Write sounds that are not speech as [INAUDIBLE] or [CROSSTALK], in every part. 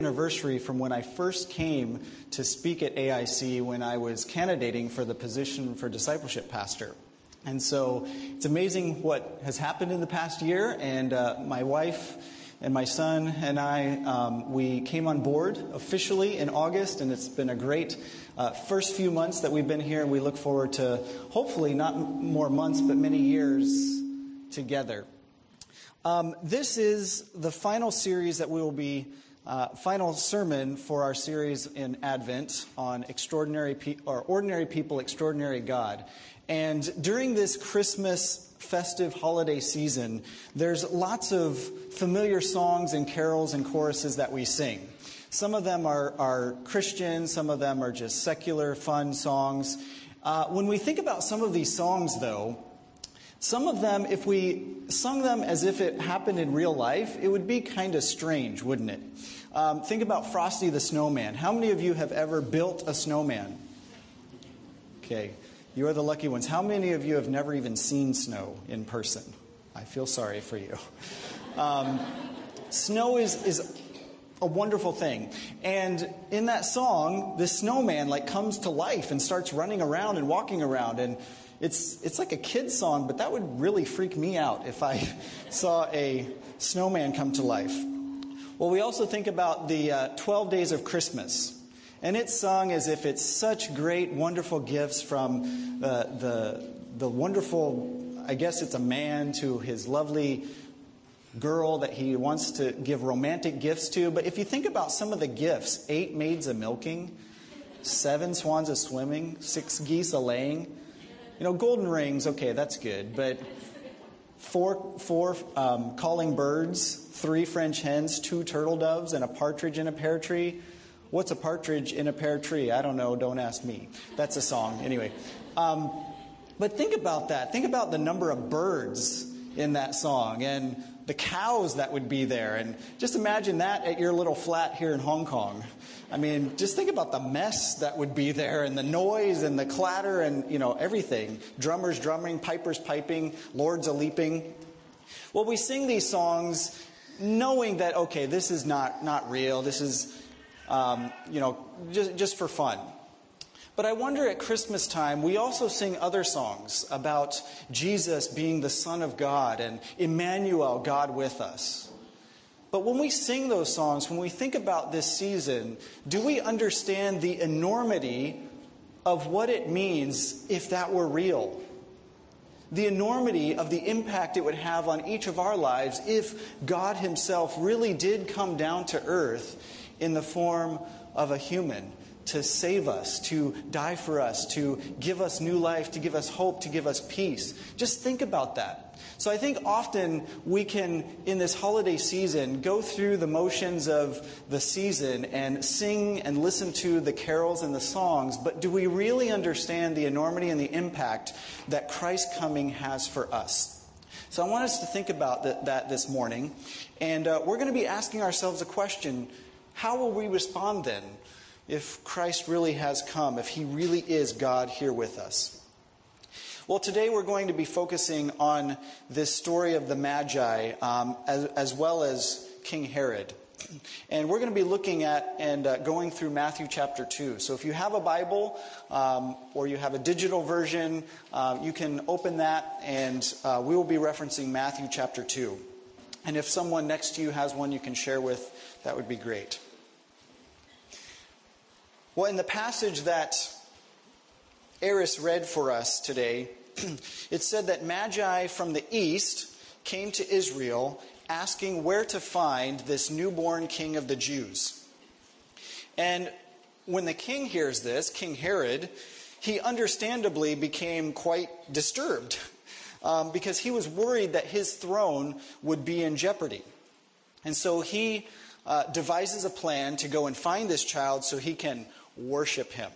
anniversary from when I first came to speak at AIC when I was candidating for the position for discipleship pastor. And so it's amazing what has happened in the past year. And uh, my wife and my son and I, um, we came on board officially in August, and it's been a great uh, first few months that we've been here. And we look forward to hopefully not more months, but many years together. Um, this is the final series that we will be uh, final sermon for our series in Advent on extraordinary pe- or ordinary people, extraordinary God. And during this Christmas festive holiday season, there's lots of familiar songs and carols and choruses that we sing. Some of them are, are Christian, some of them are just secular, fun songs. Uh, when we think about some of these songs, though, some of them, if we sung them as if it happened in real life, it would be kind of strange, wouldn't it? Um, think about Frosty the Snowman. How many of you have ever built a snowman? Okay, you are the lucky ones. How many of you have never even seen snow in person? I feel sorry for you. Um, snow is, is a wonderful thing. And in that song, this snowman like comes to life and starts running around and walking around and it's it's like a kid's song, but that would really freak me out if I [LAUGHS] saw a snowman come to life. Well, we also think about the uh, 12 days of Christmas. And it's sung as if it's such great, wonderful gifts from uh, the, the wonderful, I guess it's a man to his lovely girl that he wants to give romantic gifts to. But if you think about some of the gifts eight maids a milking, seven swans a swimming, six geese a laying, you know, golden rings, okay, that's good. But four, four um, calling birds, three French hens, two turtle doves, and a partridge in a pear tree. What's a partridge in a pear tree? I don't know. Don't ask me. That's a song. Anyway. Um, but think about that. Think about the number of birds in that song and the cows that would be there. And just imagine that at your little flat here in Hong Kong. I mean, just think about the mess that would be there and the noise and the clatter and, you know, everything. Drummers drumming, pipers piping, lords a leaping. Well, we sing these songs knowing that, okay, this is not, not real. This is, um, you know, just, just for fun. But I wonder at Christmas time, we also sing other songs about Jesus being the Son of God and Emmanuel, God with us. But when we sing those songs, when we think about this season, do we understand the enormity of what it means if that were real? The enormity of the impact it would have on each of our lives if God Himself really did come down to earth in the form of a human to save us, to die for us, to give us new life, to give us hope, to give us peace. Just think about that. So I think often we can, in this holiday season, go through the motions of the season and sing and listen to the carols and the songs, but do we really understand the enormity and the impact that Christ's coming has for us? So I want us to think about that, that this morning, and uh, we're going to be asking ourselves a question how will we respond then if Christ really has come, if he really is God here with us? Well, today we're going to be focusing on this story of the Magi um, as, as, well as King Herod. And we're going to be looking at and uh, going through Matthew chapter 2. So if you have a Bible um, or you have a digital version, uh, you can open that and uh, we will be referencing Matthew chapter 2. And if someone next to you has one you can share with, that would be great. Well, in the passage that Eris read for us today, [CLEARS THROAT] it said that Magi from the east came to Israel asking where to find this newborn king of the Jews. And when the king hears this, King Herod, he understandably became quite disturbed [LAUGHS] um, because he was worried that his throne would be in jeopardy. And so he uh, devises a plan to go and find this child so he can worship him.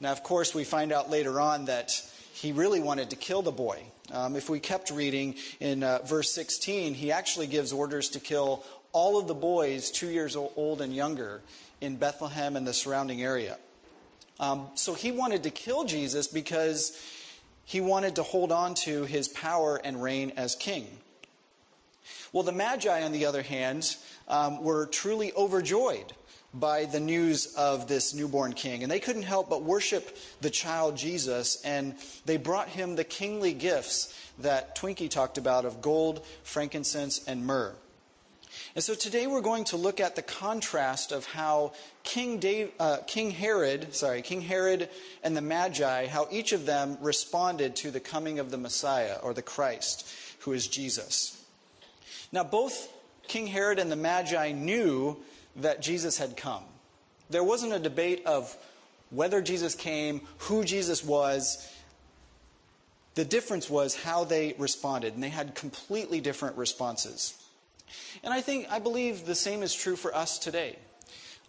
Now, of course, we find out later on that he really wanted to kill the boy. Um, if we kept reading in uh, verse 16, he actually gives orders to kill all of the boys two years old and younger in Bethlehem and the surrounding area. Um, so he wanted to kill Jesus because he wanted to hold on to his power and reign as king. Well, the Magi, on the other hand, um, were truly overjoyed by the news of this newborn king. And they couldn't help but worship the child Jesus, and they brought him the kingly gifts that Twinkie talked about of gold, frankincense, and myrrh. And so today we're going to look at the contrast of how King, Dave, uh, King Herod, sorry, King Herod and the Magi, how each of them responded to the coming of the Messiah or the Christ, who is Jesus. Now, both King Herod and the Magi knew that Jesus had come. There wasn't a debate of whether Jesus came, who Jesus was. The difference was how they responded, and they had completely different responses. And I think, I believe the same is true for us today.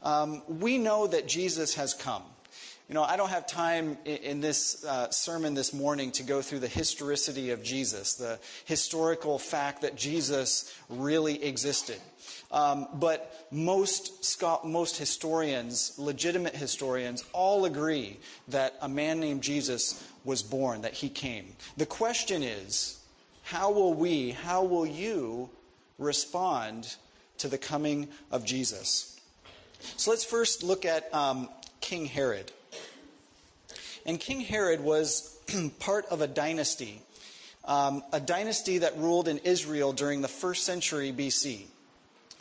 Um, we know that Jesus has come. You know, I don't have time in this uh, sermon this morning to go through the historicity of Jesus, the historical fact that Jesus really existed. Um, but most, most historians, legitimate historians, all agree that a man named Jesus was born, that he came. The question is, how will we, how will you respond to the coming of Jesus? So let's first look at um, King Herod. And King Herod was [CLEARS THROAT] part of a dynasty, um, a dynasty that ruled in Israel during the first century BC.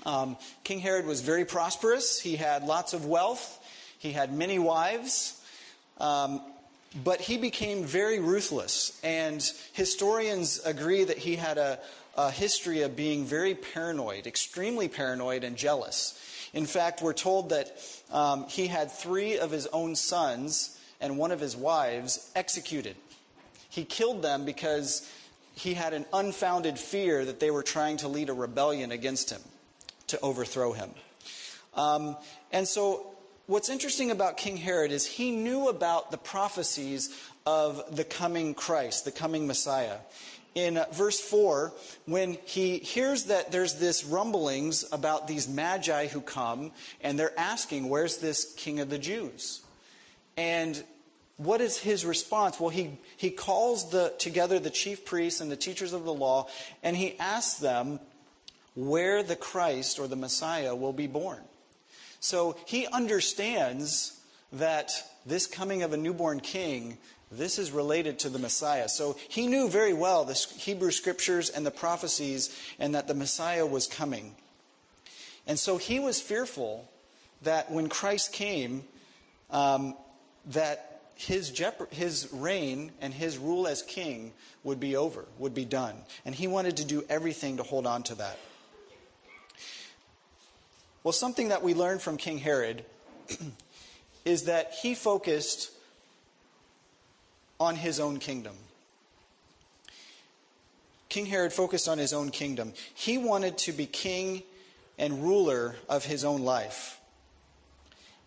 Um, King Herod was very prosperous. He had lots of wealth. He had many wives. Um, but he became very ruthless. And historians agree that he had a, a history of being very paranoid, extremely paranoid and jealous. In fact, we're told that um, he had three of his own sons and one of his wives executed. He killed them because he had an unfounded fear that they were trying to lead a rebellion against him to overthrow him. Um, and so, what's interesting about King Herod is he knew about the prophecies of the coming Christ, the coming Messiah. In verse 4, when he hears that there's this rumblings about these magi who come, and they're asking, Where's this king of the Jews? And what is his response? Well, he, he calls the, together the chief priests and the teachers of the law, and he asks them where the Christ or the Messiah will be born. So he understands that this coming of a newborn king, this is related to the Messiah. So he knew very well the Hebrew scriptures and the prophecies and that the Messiah was coming. And so he was fearful that when Christ came, um, that his, his reign and his rule as king would be over, would be done. And he wanted to do everything to hold on to that. Well, something that we learned from King Herod [CLEARS THROAT] is that he focused on his own kingdom. King Herod focused on his own kingdom. He wanted to be king and ruler of his own life.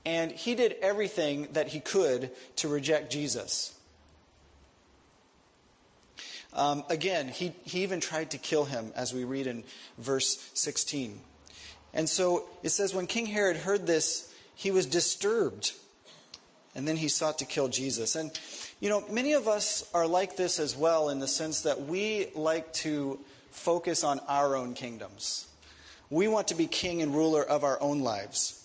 And he did everything that he could to reject Jesus. Um, again, he, he even tried to kill him, as we read in verse 16. And so it says, when King Herod heard this, he was disturbed. And then he sought to kill Jesus. And, you know, many of us are like this as well in the sense that we like to focus on our own kingdoms. We want to be king and ruler of our own lives.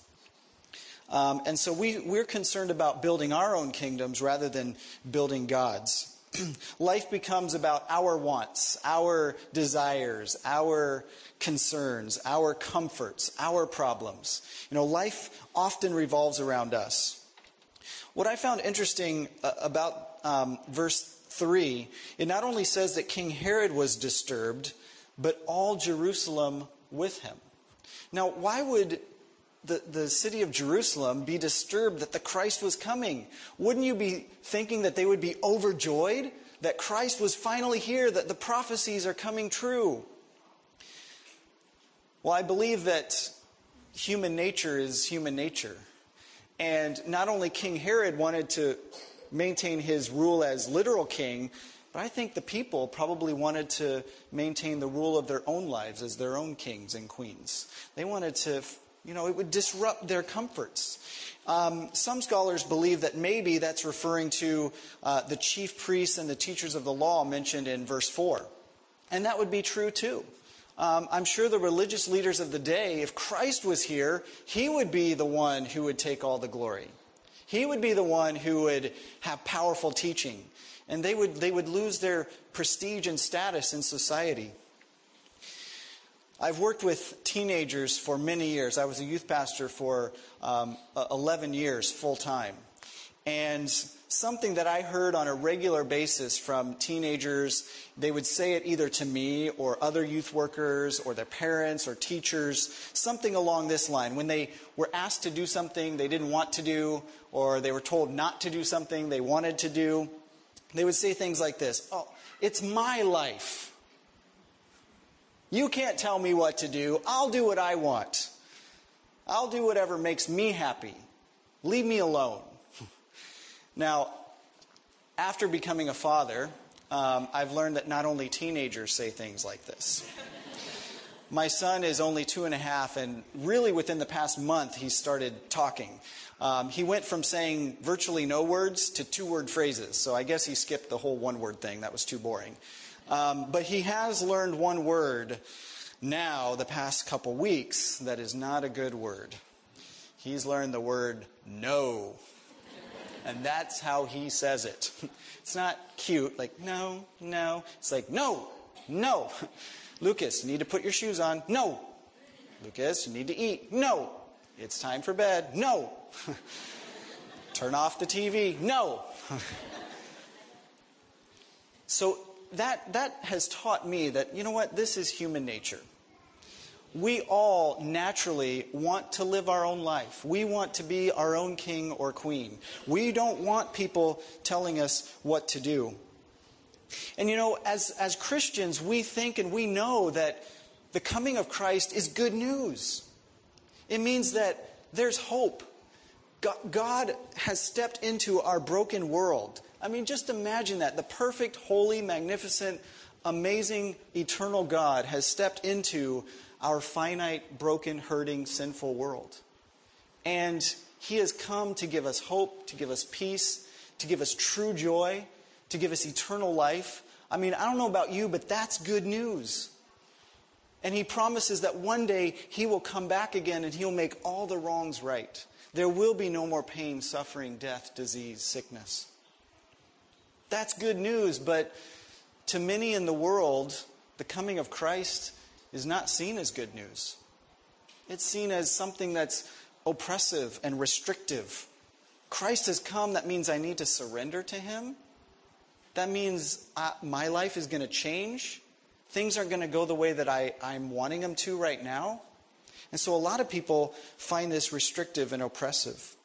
Um, and so we, we're concerned about building our own kingdoms rather than building God's. [CLEARS THROAT] life becomes about our wants, our desires, our concerns, our comforts, our problems. You know, life often revolves around us. What I found interesting uh, about um, verse 3, it not only says that King Herod was disturbed, but all Jerusalem with him. Now, why would the, the city of Jerusalem be disturbed that the Christ was coming? Wouldn't you be thinking that they would be overjoyed that Christ was finally here, that the prophecies are coming true? Well, I believe that human nature is human nature. And not only King Herod wanted to maintain his rule as literal king, but I think the people probably wanted to maintain the rule of their own lives as their own kings and queens. They wanted to you know, it would disrupt their comforts. Um, some scholars believe that maybe that's referring to uh, the chief priests and the teachers of the law mentioned in verse 4. And that would be true too. um, I'm sure the religious leaders of the day, if Christ was here, he would be the one who would take all the glory. He would be the one who would have powerful teaching. And they would, they would lose their prestige and status in society. I've worked with teenagers for many years. I was a youth pastor for um, 11 years full time. And something that I heard on a regular basis from teenagers, they would say it either to me or other youth workers or their parents or teachers, something along this line. When they were asked to do something they didn't want to do, or they were told not to do something they wanted to do, they would say things like this Oh, it's my life. You can't tell me what to do. I'll do what I want. I'll do whatever makes me happy. Leave me alone. [LAUGHS] now, after becoming a father, um, I've learned that not only teenagers say things like this. My son is only two and a half, and really within the past month, he started talking. Um, he went from saying virtually no words to two word phrases, so I guess he skipped the whole one word thing. That was too boring. Um, but he has learned one word now, the past couple weeks, that is not a good word. He's learned the word no. And that's how he says it. [LAUGHS] It's not cute, like, no, no. It's like, no, no. [LAUGHS] Lucas, you need to put your shoes on. No. Lucas, you need to eat. No. It's time for bed. No. [LAUGHS] Turn off the TV. No. so that, that has taught me that, you know what, this is human nature. We all naturally want to live our own life. We want to be our own king or queen. We don't want people telling us what to do. And you know, as, as Christians, we think and we know that the coming of Christ is good news. It means that there's hope. God has stepped into our broken world I mean, just imagine that. The perfect, holy, magnificent, amazing, eternal God has stepped into our finite, broken, hurting, sinful world. And He has come to give us hope, to give us peace, to give us true joy, to give us eternal life. I mean, I don't know about you, but that's good news. And He promises that one day He will come back again and He'll make all the wrongs right. There will be no more pain, suffering, death, disease, sickness. That's good news, but to many in the world, the coming of Christ is not seen as good news. It's seen as something that's oppressive and restrictive. Christ has come, that means I need to surrender to Him. That means I, my life is going to change. Things aren't going to go the way that I, I'm wanting them to right now. And so a lot of people find this restrictive and oppressive.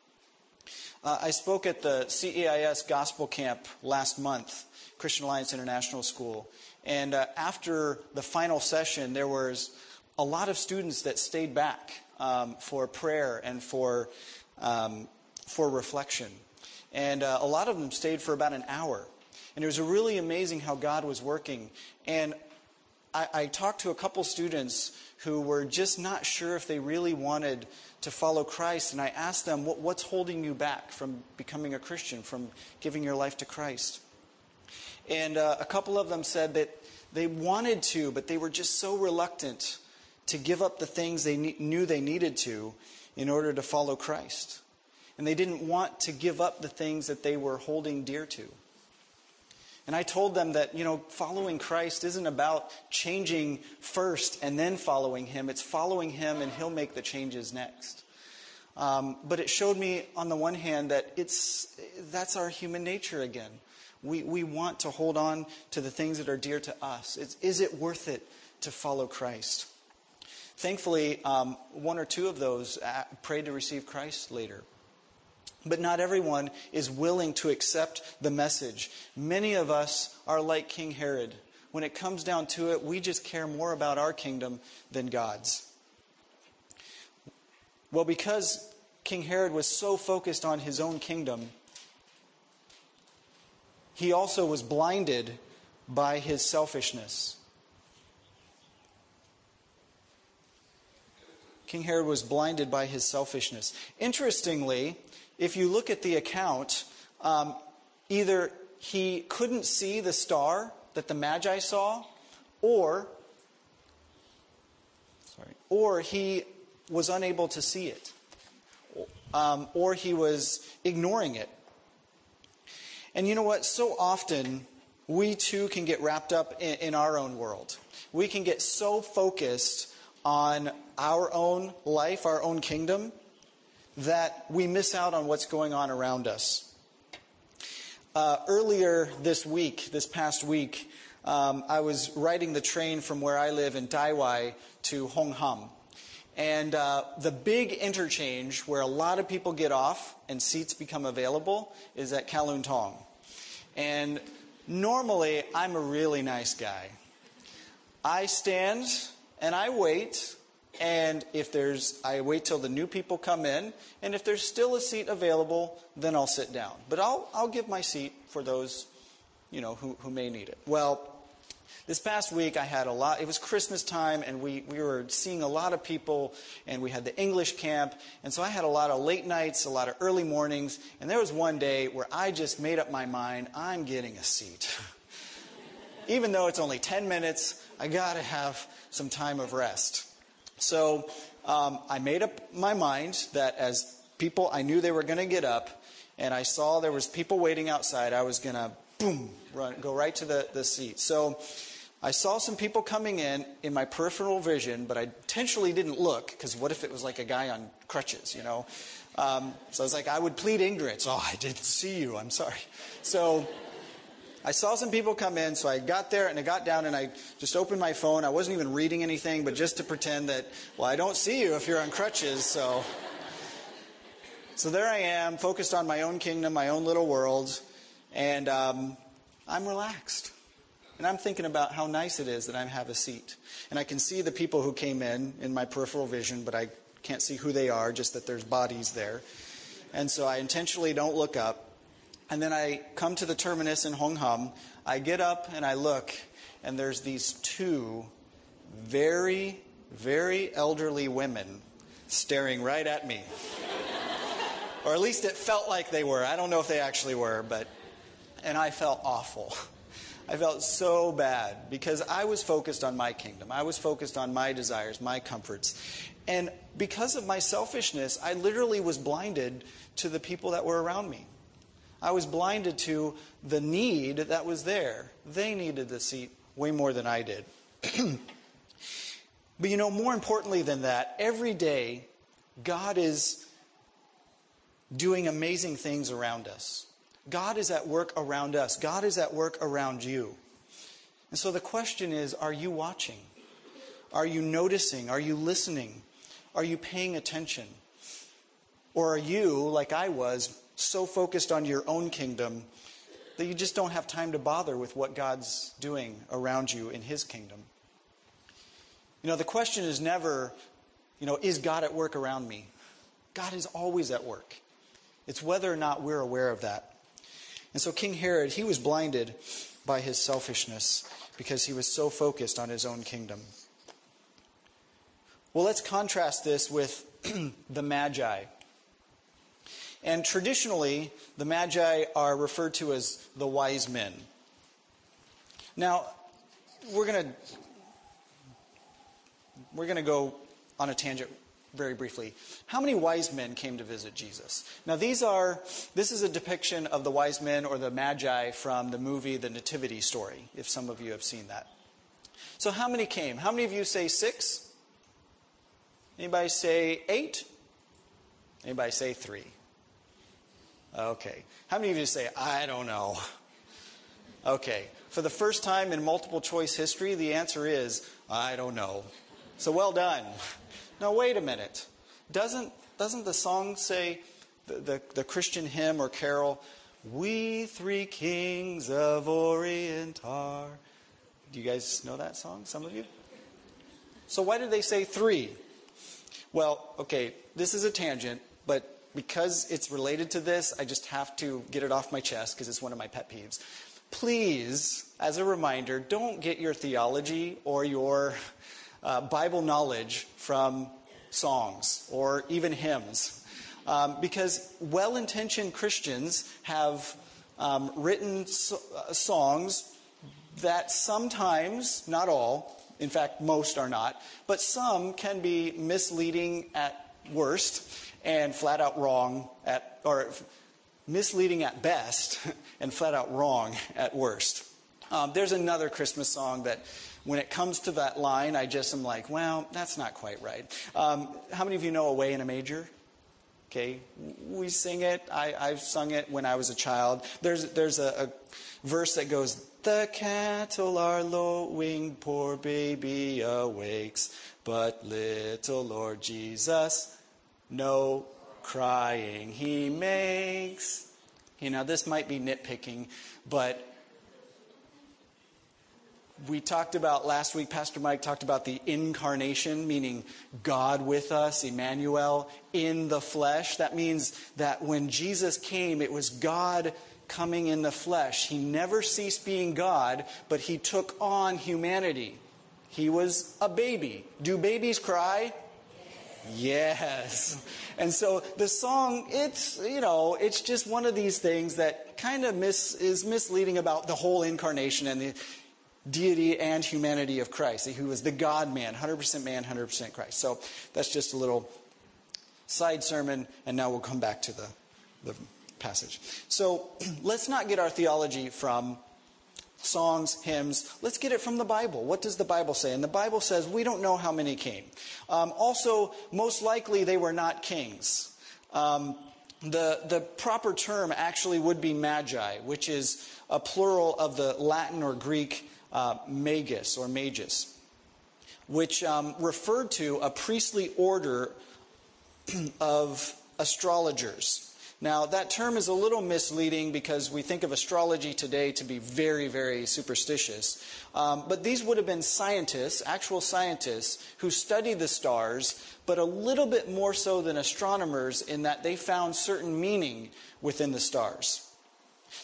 Uh, I spoke at the CAIS Gospel Camp last month, Christian Alliance International School. And uh, after the final session, there was a lot of students that stayed back um, for prayer and for, um, for reflection. And uh, a lot of them stayed for about an hour. And it was really amazing how God was working. And I, I talked to a couple students who were just not sure if they really wanted to follow Christ. And I asked them, what, What's holding you back from becoming a Christian, from giving your life to Christ? And uh, a couple of them said that they wanted to, but they were just so reluctant to give up the things they ne- knew they needed to in order to follow Christ. And they didn't want to give up the things that they were holding dear to. And I told them that, you know, following Christ isn't about changing first and then following Him. It's following Him and He'll make the changes next. Um, but it showed me, on the one hand, that it's, that's our human nature again. We, we want to hold on to the things that are dear to us. It's, is it worth it to follow Christ? Thankfully, um, one or two of those uh, prayed to receive Christ later. But not everyone is willing to accept the message. Many of us are like King Herod. When it comes down to it, we just care more about our kingdom than God's. Well, because King Herod was so focused on his own kingdom, he also was blinded by his selfishness. King Herod was blinded by his selfishness. Interestingly, if you look at the account, um, either he couldn't see the star that the Magi saw, or sorry, or he was unable to see it, um, or he was ignoring it. And you know what? So often we too can get wrapped up in, in our own world. We can get so focused on our own life, our own kingdom, that we miss out on what's going on around us. Uh, earlier this week, this past week, um, I was riding the train from where I live in Tai Wai to Hung Hom. And uh, the big interchange where a lot of people get off and seats become available is at Kowloon Tong. And normally, I'm a really nice guy. I stand and I wait, and if there's, I wait till the new people come in, and if there's still a seat available, then I'll sit down. But I'll, I'll give my seat for those, you know, who, who may need it. Well, this past week, I had a lot. It was Christmas time, and we, we were seeing a lot of people, and we had the English camp. And so I had a lot of late nights, a lot of early mornings. And there was one day where I just made up my mind I'm getting a seat. [LAUGHS] Even though it's only 10 minutes, I got to have some time of rest. So um, I made up my mind that as people, I knew they were going to get up, and I saw there was people waiting outside. I was going to boom, run, go right to the, the seat. So I saw some people coming in in my peripheral vision, but I intentionally didn't look because what if it was like a guy on crutches, you know? Um, so I was like, I would plead ignorance. Oh, I didn't see you. I'm sorry. So I saw some people come in, so I got there and I got down and I just opened my phone. I wasn't even reading anything, but just to pretend that, well, I don't see you if you're on crutches, so. So there I am, focused on my own kingdom, my own little world, and um, I'm relaxed. And I'm thinking about how nice it is that I have a seat. And I can see the people who came in in my peripheral vision, but I can't see who they are, just that there's bodies there. And so I intentionally don't look up. And then I come to the terminus in Hung Hom. I get up and I look, and there's these two very, very elderly women staring right at me. [LAUGHS] or at least it felt like they were. I don't know if they actually were, but. And I felt awful. [LAUGHS] I felt so bad because I was focused on my kingdom. I was focused on my desires, my comforts. And because of my selfishness, I literally was blinded to the people that were around me. I was blinded to the need that was there. They needed the seat way more than I did. [CLEARS THROAT] but you know, more importantly than that, every day, God is doing amazing things around us. God is at work around us, God is at work around you. And so the question is are you watching? Are you noticing? Are you listening? Are you paying attention? Or are you, like I was, so focused on your own kingdom that you just don't have time to bother with what God's doing around you in His kingdom? You know, the question is never, you know, is God at work around me? God is always at work. It's whether or not we're aware of that. And so King Herod, he was blinded by his selfishness because he was so focused on his own kingdom. Well, let's contrast this with [CLEARS THROAT] the Magi. And traditionally, the Magi are referred to as the wise men. Now, we're going to we're going to go on a tangent very briefly. How many wise men came to visit Jesus? Now, these are, this is a depiction of the wise men or the magi from the movie The Nativity Story, if some of you have seen that. So, how many came? How many of you say six? Anybody say eight? Anybody say three? Okay. How many of you say, I don't know? Okay. For the first time in multiple choice history, the answer is, I don't know. So well done. Now, wait a minute. Doesn't, doesn't the song say, the, the, the Christian hymn or carol, We three kings of Orient are. Do you guys know that song, some of you? So, why did they say three? Well, okay, this is a tangent, but because it's related to this, I just have to get it off my chest because it's one of my pet peeves. Please, as a reminder, don't get your theology or your uh, Bible knowledge from songs or even hymns. Um, because well intentioned Christians have um, written so- uh, songs that sometimes, not all, In fact, most are not. But some can be misleading at worst and flat out wrong at, or misleading at best [LAUGHS] and flat out wrong at worst. Um, there's another Christmas song that when it comes to that line, I just am like, well, that's not quite right. Um, how many of you know Away in a Manger? Okay, we sing it. I, I've sung it when I was a child. There's, there's a, a verse that goes, The cattle are lowing, poor baby awakes, but little Lord Jesus, no crying he makes. You know, this might be nitpicking, but we talked about last week, Pastor Mike talked about the incarnation, meaning God with us, Emmanuel, in the flesh. That means that when Jesus came, it was God coming in the flesh. He never ceased being God, but he took on humanity. He was a baby. Do babies cry? Yes. And so the song, it's, you know, it's just one of these things that kind of mis- is misleading about the whole incarnation and the deity and humanity of Christ, who was the God man, 100% man, 100% Christ. So that's just a little side sermon, and now we'll come back to the, the passage. So [CLEARS THROAT] let's not get our theology from songs, hymns. Let's get it from the Bible. What does the Bible say? And the Bible says we don't know how many came. Um, also, most likely they were not kings. Um, the, the proper term actually would be magi, which is a plural of the Latin or Greek uh, magus or magus, which um, referred to a priestly order [CLEARS THROAT] of astrologers. Now, that term is a little misleading because we think of astrology today to be very, very superstitious. Um, but these would have been scientists, actual scientists, who studied the stars, but a little bit more so than astronomers in that they found certain meaning within the stars.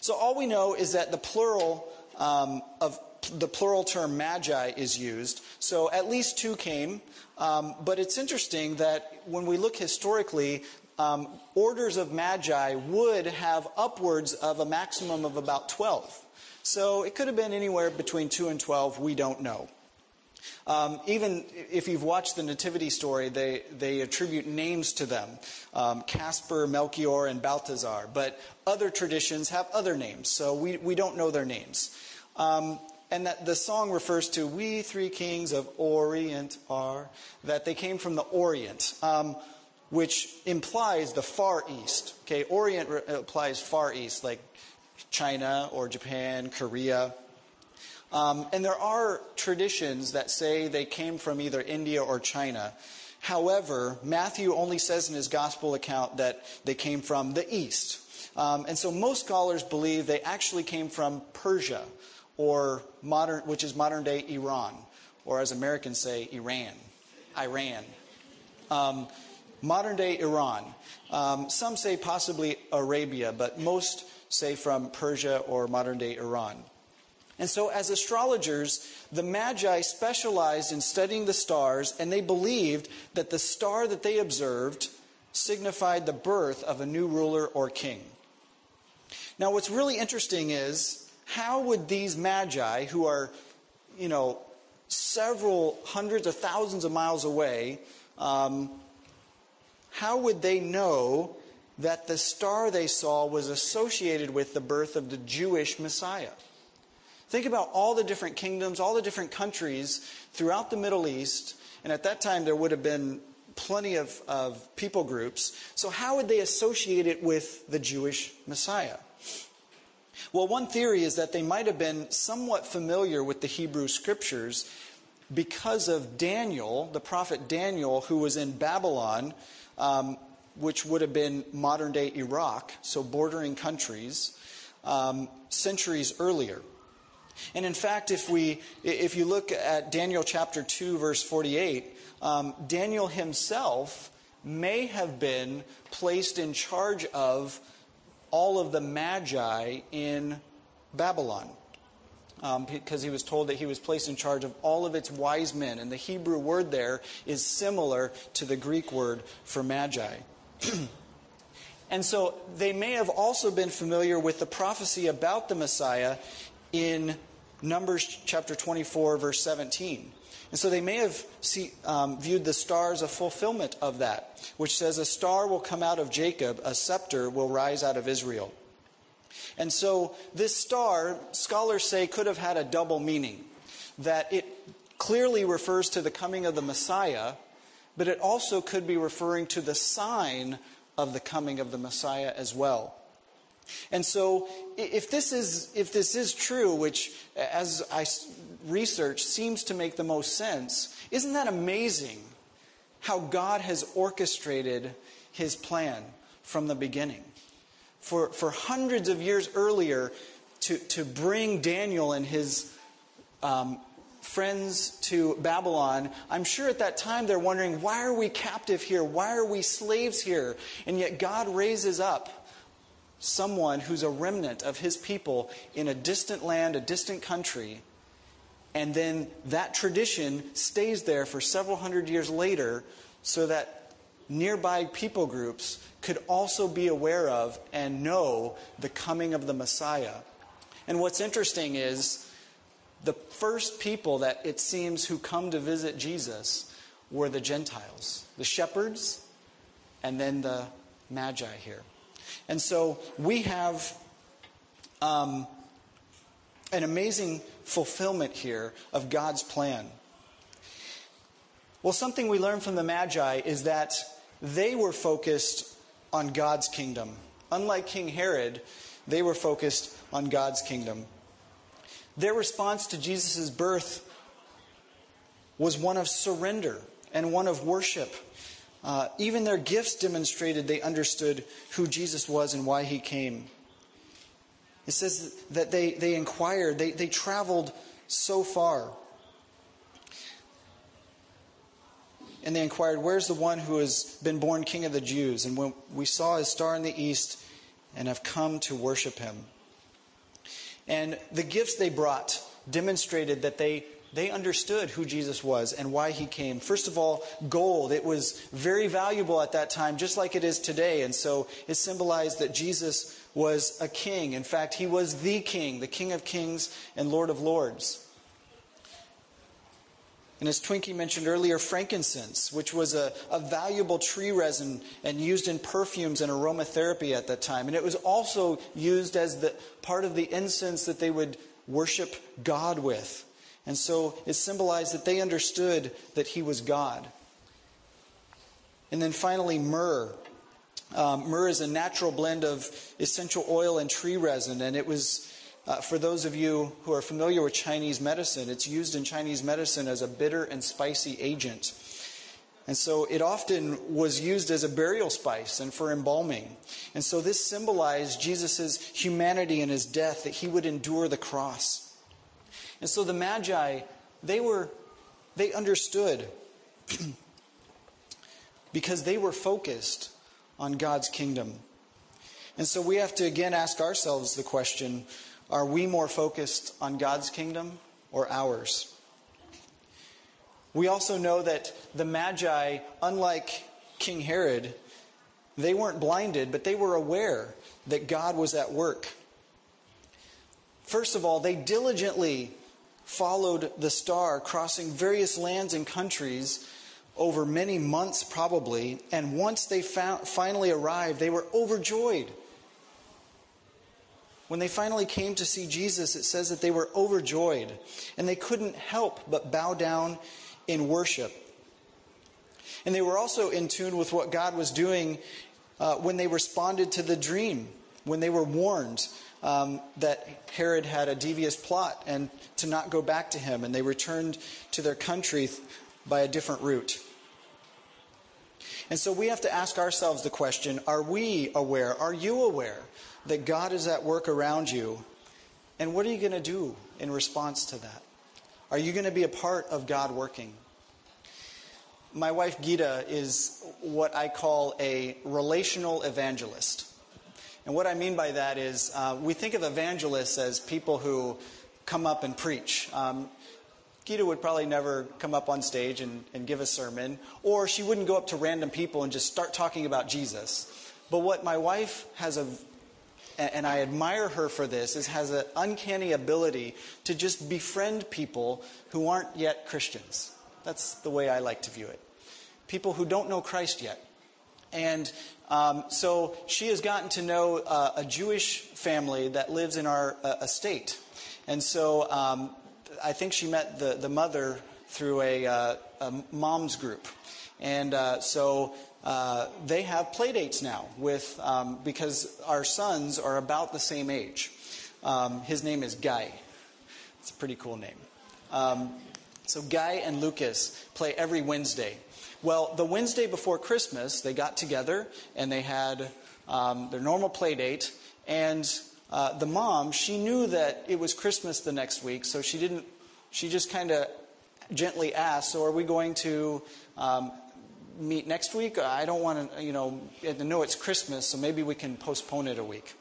So, all we know is that the plural um, of the plural term magi is used. So at least two came. Um, but it's interesting that when we look historically, um, orders of magi would have upwards of a maximum of about 12. So it could have been anywhere between 2 and 12. We don't know. Um, even if you've watched the Nativity story, they, they attribute names to them um, Melchior, and Balthazar. But other traditions have other names, so we, we don't know their names. Um, and that the song refers to we three kings of orient are that they came from the orient um, which implies the far east okay? Orient re- implies far east like china or japan korea. Um, and there are traditions that say they came from either india or china. However matthew only says in his gospel account that they came from the east. Um, and so most scholars believe they actually came from persia or modern, which is modern day Iran, or as Americans say, Iran, Iran. Um, modern day Iran. Um, some say possibly Arabia, but most say from Persia or modern day Iran. And so, as astrologers, the Magi specialized in studying the stars, and they believed that the star that they observed signified the birth of a new ruler or king. Now, what's really interesting is how would these magi, who are, you know, several hundreds or thousands of miles away, um, how would they know that the star they saw was associated with the birth of the Jewish Messiah? Think about all the different kingdoms, all the different countries throughout the Middle East, and at that time there would have been plenty of, of people groups. So, how would they associate it with the Jewish Messiah? Well, one theory is that they might have been somewhat familiar with the Hebrew scriptures because of Daniel, the prophet Daniel, who was in Babylon, um, which would have been modern day Iraq, so bordering countries, um, centuries earlier. And in fact, if, we, if you look at Daniel chapter 2, verse 48, um, Daniel himself may have been placed in charge of all of the magi in Babylon. Um, because he was told that he was placed in charge of all of its wise men. And the Hebrew word there is similar to the Greek word for magi. [CLEARS THROAT] and so they may have also been familiar with the prophecy about the Messiah in Numbers chapter 24, verse 17. And so they may have see, um, viewed the star as a fulfillment of that, which says, A star will come out of Jacob, a scepter will rise out of Israel. And so this star, scholars say, could have had a double meaning. That it clearly refers to the coming of the Messiah, but it also could be referring to the sign of the coming of the Messiah as well. And so, if this is, if this is true, which as I research seems to make the most sense, isn't that amazing how God has orchestrated his plan from the beginning? For, for hundreds of years earlier, to, to bring Daniel and his um, friends to Babylon, I'm sure at that time they're wondering, why are we captive here? Why are we slaves here? And yet God raises up someone who's a remnant of his people in a distant land, a distant country. And then that tradition stays there for several hundred years later so that nearby people groups could also be aware of and know the coming of the Messiah. And what's interesting is the first people that it seems who come to visit Jesus were the Gentiles, the shepherds, and then the Magi here. And so we have um, an amazing fulfillment here of God's plan. Well, something we learn from the Magi is that they were focused on God's kingdom. Unlike King Herod, they were focused on God's kingdom. Their response to Jesus' birth was one of surrender and one of worship. Uh, even their gifts demonstrated they understood who Jesus was and why he came. It says that they, they inquired, they, they traveled so far. And they inquired, Where's the one who has been born king of the Jews? And when we saw his star in the east and have come to worship him. And the gifts they brought demonstrated that they, they understood who Jesus was and why he came. First of all, gold. It was very valuable at that time, just like it is today. And so it symbolized that Jesus was a king. In fact, he was the king, the king of kings and lord of lords. And as Twinkie mentioned earlier, frankincense, which was a, a, valuable tree resin and used in perfumes and aromatherapy at that time. And it was also used as the part of the incense that they would worship God with. And so it symbolized that they understood that he was God. And then finally, myrrh. Um, myrrh is a natural blend of essential oil and tree resin, and it was uh, for those of you who are familiar with Chinese medicine, it's used in Chinese medicine as a bitter and spicy agent. And so it often was used as a burial spice and for embalming. And so this symbolized Jesus' humanity and his death, that he would endure the cross. And so the Magi, they were, they understood [CLEARS THROAT] because they were focused on God's kingdom. And so we have to again ask ourselves the question are we more focused on God's kingdom or ours? We also know that the Magi, unlike King Herod, they weren't blinded, but they were aware that God was at work. First of all, they diligently followed the star, crossing various lands and countries over many months, probably. And once they found, finally arrived, they were overjoyed when they finally came to see Jesus, it says that they were overjoyed and they couldn't help but bow down in worship. And they were also in tune with what God was doing uh, when they responded to the dream, when they were warned um, that Herod had a devious plot and to not go back to him, and they returned to their country by a different route. And so we have to ask ourselves the question are we aware? Are you aware that God is at work around you. And what are you going to do in response to that? Are you going to be a part of God working? My wife Gita is what I call a relational evangelist. And what I mean by that is uh, we think of evangelists as people who come up and preach. Um, Gita would probably never come up on stage and, and give a sermon, or she wouldn't go up to random people and just start talking about Jesus. But what my wife has a and I admire her for this, is has an uncanny ability to just befriend people who aren't yet Christians. That's the way I like to view it. People who don't know Christ yet. And um, so she has gotten to know uh, a Jewish family that lives in our uh, estate. And so um, I think she met the, the mother through a, uh, a mom's group. And uh, so uh, they have play dates now with, um, because our sons are about the same age. Um, his name is Guy. It's a pretty cool name. Um, so Guy and Lucas play every Wednesday. Well, the Wednesday before Christmas, they got together and they had um, their normal play date. And uh, the mom, she knew that it was Christmas the next week, so she didn't. She just kind of gently asked, "So are we going to um, meet next week? I don't want to, you know, know it's Christmas, so maybe we can postpone it a week."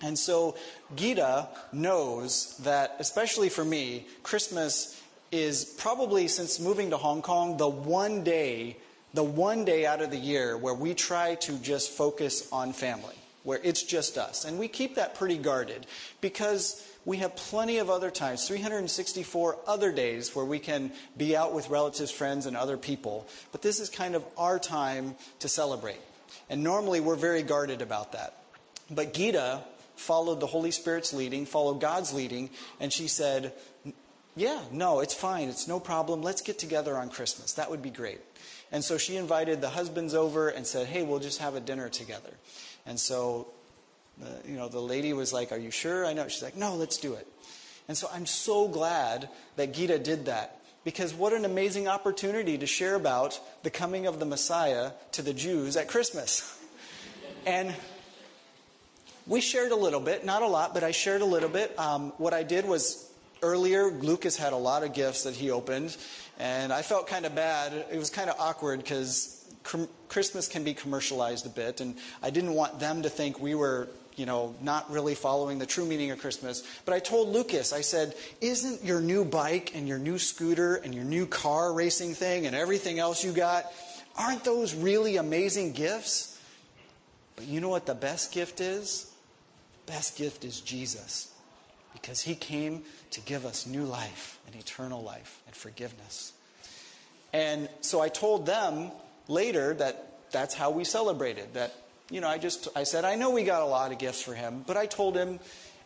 And so Gita knows that, especially for me, Christmas is probably since moving to Hong Kong the one day, the one day out of the year where we try to just focus on family, where it's just us. And we keep that pretty guarded because we have plenty of other times, 364 other days where we can be out with relatives, friends, and other people. But this is kind of our time to celebrate. And normally we're very guarded about that. But Gita followed the Holy Spirit's leading, followed God's leading, and she said, Yeah, no, it's fine. It's no problem. Let's get together on Christmas. That would be great. And so she invited the husbands over and said, Hey, we'll just have a dinner together. And so, you know, the lady was like, Are you sure? I know. She's like, No, let's do it. And so I'm so glad that Gita did that because what an amazing opportunity to share about the coming of the Messiah to the Jews at Christmas. [LAUGHS] And we shared a little bit, not a lot, but I shared a little bit. Um, what I did was earlier, Lucas had a lot of gifts that he opened, and I felt kind of bad. It was kind of awkward because Christmas can be commercialized a bit, and I didn't want them to think we were, you know, not really following the true meaning of Christmas. But I told Lucas, I said, Isn't your new bike and your new scooter and your new car racing thing and everything else you got, aren't those really amazing gifts? But you know what the best gift is? The best gift is Jesus because he came to give us new life and eternal life and forgiveness. And so I told them later that that's how we celebrated. That, you know, I just, I said, I know we got a lot of gifts for him, but I told him,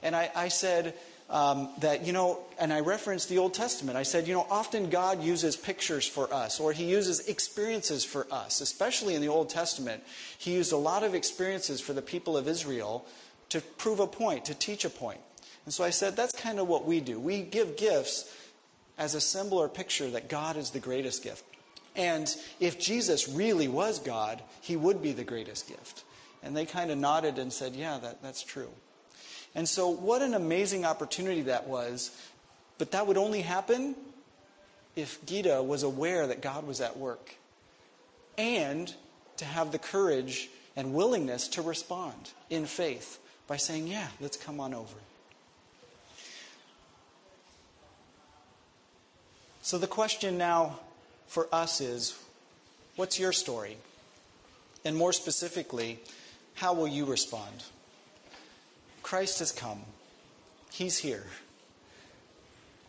and I, I said, um, that, you know, and I referenced the Old Testament. I said, you know, often God uses pictures for us, or He uses experiences for us, especially in the Old Testament. He used a lot of experiences for the people of Israel to prove a point, to teach a point. And so I said, that's kind of what we do. We give gifts as a symbol or picture that God is the greatest gift. And if Jesus really was God, he would be the greatest gift. And they kind of nodded and said, yeah, that, that's true. And so, what an amazing opportunity that was. But that would only happen if Gita was aware that God was at work and to have the courage and willingness to respond in faith by saying, Yeah, let's come on over. So the question now for us is what's your story? And more specifically, how will you respond? Christ has come, He's here.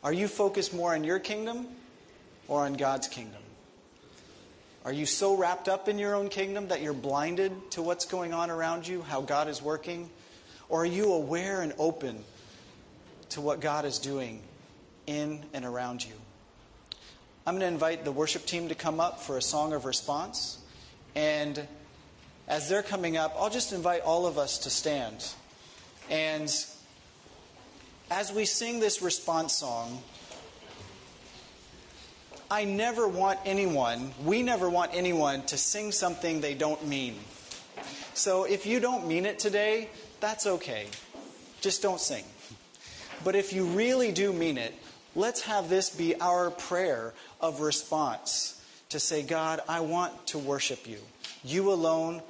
Are you focused more on your kingdom or on God's kingdom? Are you so wrapped up in your own kingdom that you're blinded to what's going on around you, how God is working? Or are you aware and open to what God is doing in and around you? I'm going to invite the worship team to come up for a song of response. And as they're coming up, I'll just invite all of us to stand. And as we sing this response song, I never want anyone, we never want anyone to sing something they don't mean. So if you don't mean it today, that's okay. Just don't sing. But if you really do mean it, let's have this be our prayer of response to say, God, I want to worship you. You alone,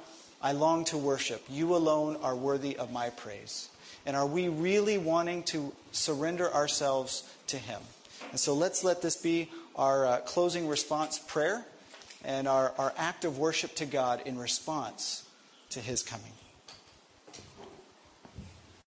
I long to worship. You alone are worthy of my praise. And are we really wanting to surrender ourselves to Him? And so let's let this be our uh, closing response prayer and our, our act of worship to God in response to His coming.